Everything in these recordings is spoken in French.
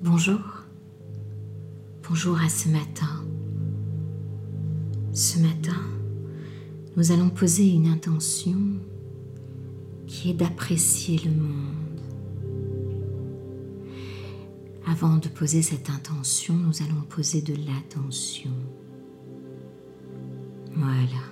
Bonjour. Bonjour à ce matin. Ce matin, nous allons poser une intention qui est d'apprécier le monde. Avant de poser cette intention, nous allons poser de l'attention. Voilà.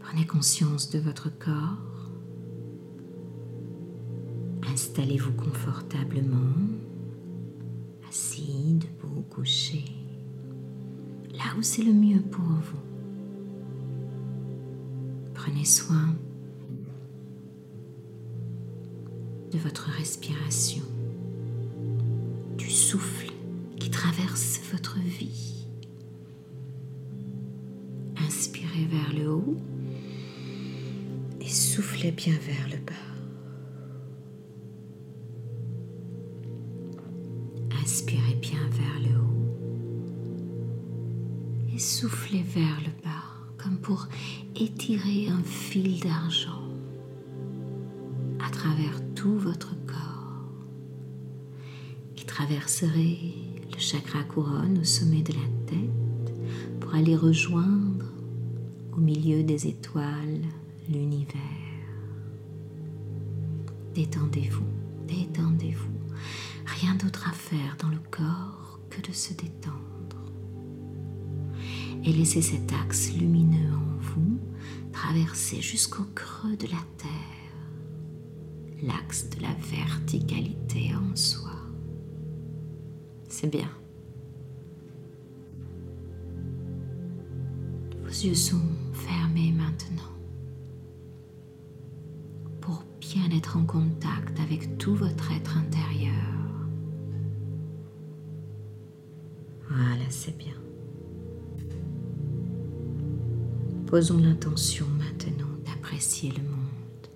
Prenez conscience de votre corps. Installez-vous confortablement, couché, là où c'est le mieux pour vous. Prenez soin de votre respiration, du souffle qui traverse votre vie. Inspirez vers le haut et soufflez bien vers le bas. Soufflez vers le bas comme pour étirer un fil d'argent à travers tout votre corps qui traverserait le chakra couronne au sommet de la tête pour aller rejoindre au milieu des étoiles l'univers. Détendez-vous, détendez-vous. Rien d'autre à faire dans le corps que de se détendre. Et laissez cet axe lumineux en vous traverser jusqu'au creux de la terre, l'axe de la verticalité en soi. C'est bien. Vos yeux sont fermés maintenant pour bien être en contact avec tout votre être intérieur. Voilà, c'est bien. Posons l'intention maintenant d'apprécier le monde.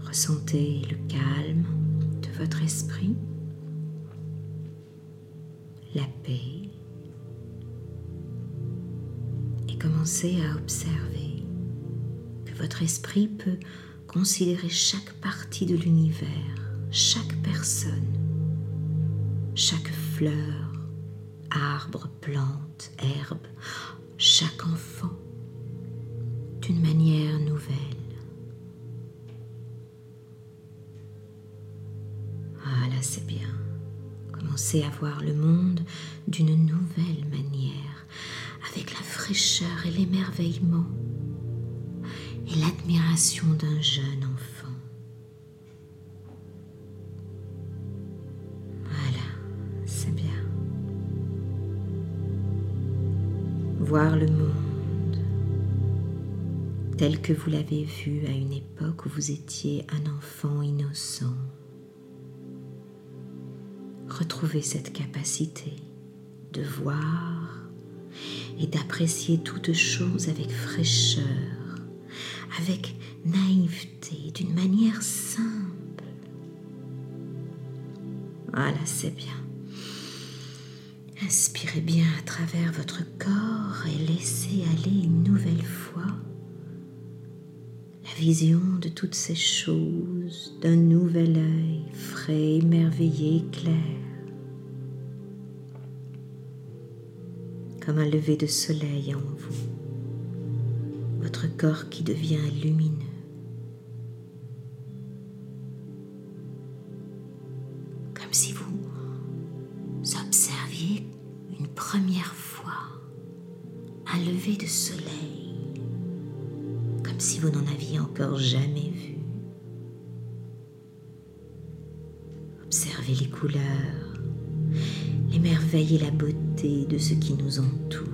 Ressentez le calme de votre esprit, la paix, et commencez à observer que votre esprit peut considérer chaque partie de l'univers, chaque personne, chaque fleur, arbre, plante, herbe, chaque enfant d'une manière nouvelle. Voilà, c'est bien. Commencez à voir le monde d'une nouvelle manière, avec la fraîcheur et l'émerveillement et l'admiration d'un jeune enfant. Voir le monde tel que vous l'avez vu à une époque où vous étiez un enfant innocent. Retrouvez cette capacité de voir et d'apprécier toutes choses avec fraîcheur, avec naïveté, d'une manière simple. Voilà, c'est bien. Inspirez bien à travers votre corps et laissez aller une nouvelle fois la vision de toutes ces choses d'un nouvel œil frais, émerveillé, clair. Comme un lever de soleil en vous, votre corps qui devient lumineux. Comme si vous première fois un lever de soleil, comme si vous n'en aviez encore jamais vu. Observez les couleurs, les merveilles et la beauté de ce qui nous entoure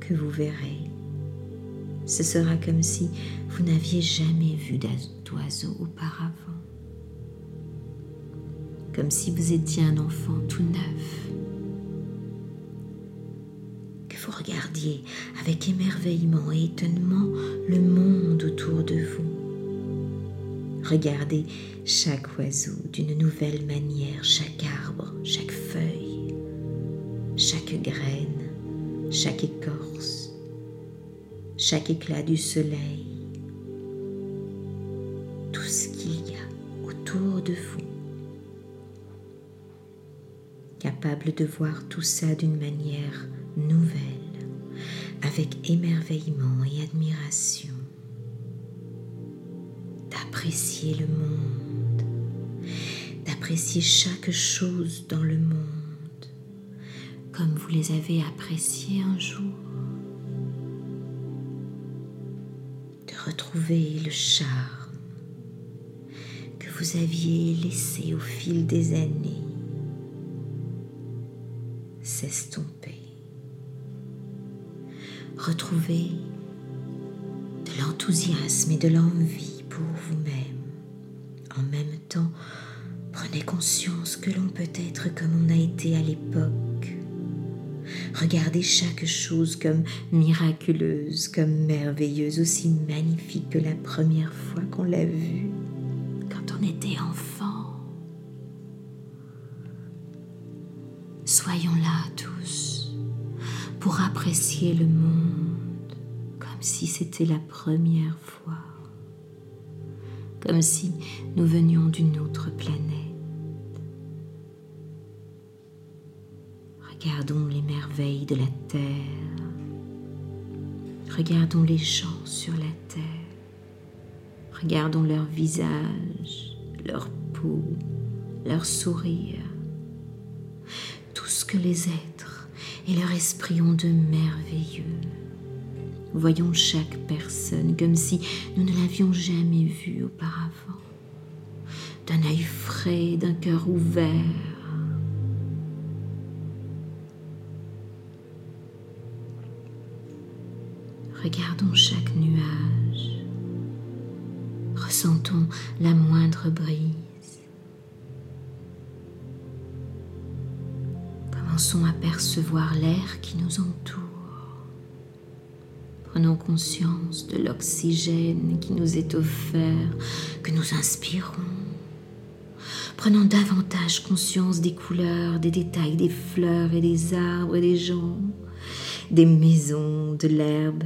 que vous verrez. Ce sera comme si vous n'aviez jamais vu d'oiseau auparavant. Comme si vous étiez un enfant tout neuf. Que vous regardiez avec émerveillement et étonnement le monde autour Regardez chaque oiseau d'une nouvelle manière, chaque arbre, chaque feuille, chaque graine, chaque écorce, chaque éclat du soleil, tout ce qu'il y a autour de vous, capable de voir tout ça d'une manière nouvelle, avec émerveillement et admiration d'apprécier le monde, d'apprécier chaque chose dans le monde comme vous les avez appréciés un jour, de retrouver le charme que vous aviez laissé au fil des années s'estomper, retrouver de l'enthousiasme et de l'envie pour vous-même. En même temps, prenez conscience que l'on peut être comme on a été à l'époque. Regardez chaque chose comme miraculeuse, comme merveilleuse, aussi magnifique que la première fois qu'on l'a vue, quand on était enfant. Soyons là tous pour apprécier le monde comme si c'était la première fois comme si nous venions d'une autre planète. Regardons les merveilles de la Terre. Regardons les gens sur la Terre. Regardons leurs visages, leur peau, leur sourire. Tout ce que les êtres et leur esprit ont de merveilleux Voyons chaque personne comme si nous ne l'avions jamais vue auparavant, d'un œil frais, d'un cœur ouvert. Regardons chaque nuage, ressentons la moindre brise. Commençons à percevoir l'air qui nous entoure. Prenons conscience de l'oxygène qui nous est offert, que nous inspirons. Prenons davantage conscience des couleurs, des détails des fleurs et des arbres et des gens, des maisons, de l'herbe,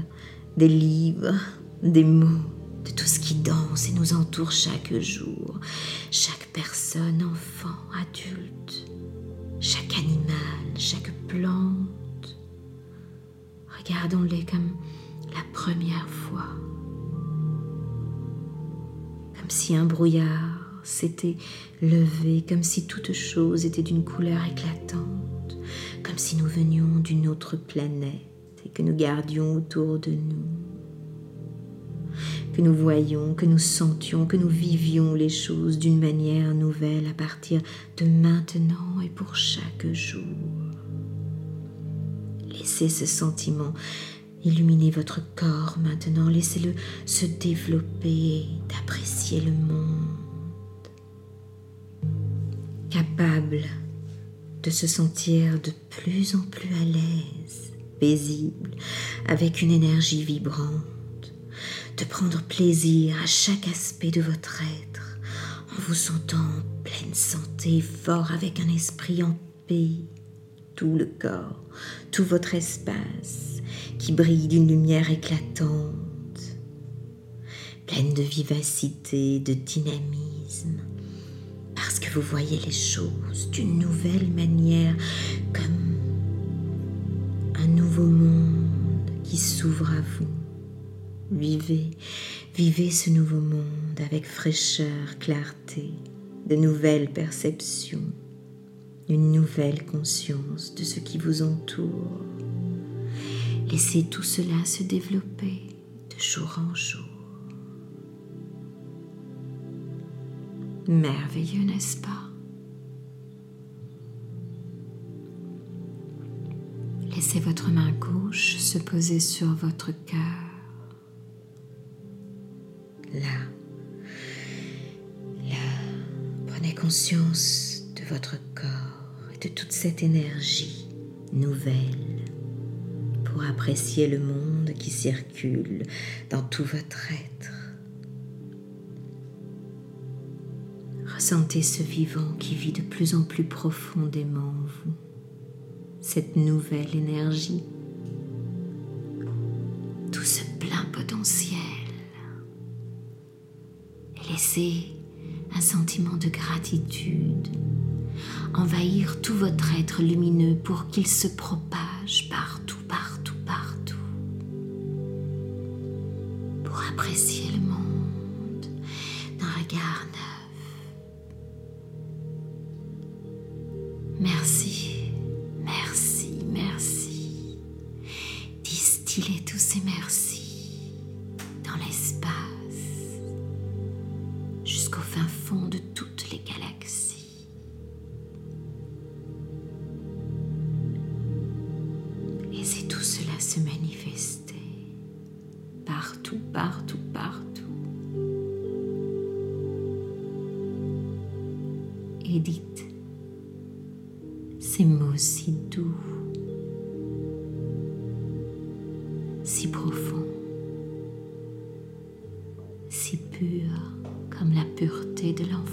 des livres, des mots, de tout ce qui danse et nous entoure chaque jour, chaque personne, enfant, adulte, chaque animal, chaque plante. Regardons-les comme la première fois. Comme si un brouillard s'était levé, comme si toute chose était d'une couleur éclatante, comme si nous venions d'une autre planète et que nous gardions autour de nous. Que nous voyions, que nous sentions, que nous vivions les choses d'une manière nouvelle à partir de maintenant et pour chaque jour. Laissez ce sentiment Illuminez votre corps maintenant, laissez-le se développer, d'apprécier le monde. Capable de se sentir de plus en plus à l'aise, paisible, avec une énergie vibrante, de prendre plaisir à chaque aspect de votre être, en vous sentant en pleine santé, fort, avec un esprit en paix, tout le corps, tout votre espace qui brille d'une lumière éclatante, pleine de vivacité, de dynamisme, parce que vous voyez les choses d'une nouvelle manière, monde qui s'ouvre à vous. Vivez, vivez ce nouveau monde avec fraîcheur, clarté, de nouvelles perceptions, une nouvelle conscience de ce qui vous entoure. Laissez tout cela se développer de jour en jour. Merveilleux, n'est-ce pas? Laissez votre main gauche se poser sur votre cœur. Là, là, prenez conscience de votre corps et de toute cette énergie nouvelle pour apprécier le monde qui circule dans tout votre être. Ressentez ce vivant qui vit de plus en plus profondément en vous, cette nouvelle énergie, tout ce plein potentiel. Laissez un sentiment de gratitude. Envahir tout votre être lumineux pour qu'il se propage partout, partout, partout, pour apprécier le monde fin fond de toutes les galaxies. Laissez tout cela se manifester partout, partout, partout. Et dites ces mots si doux, si profonds, si purs de l'enfant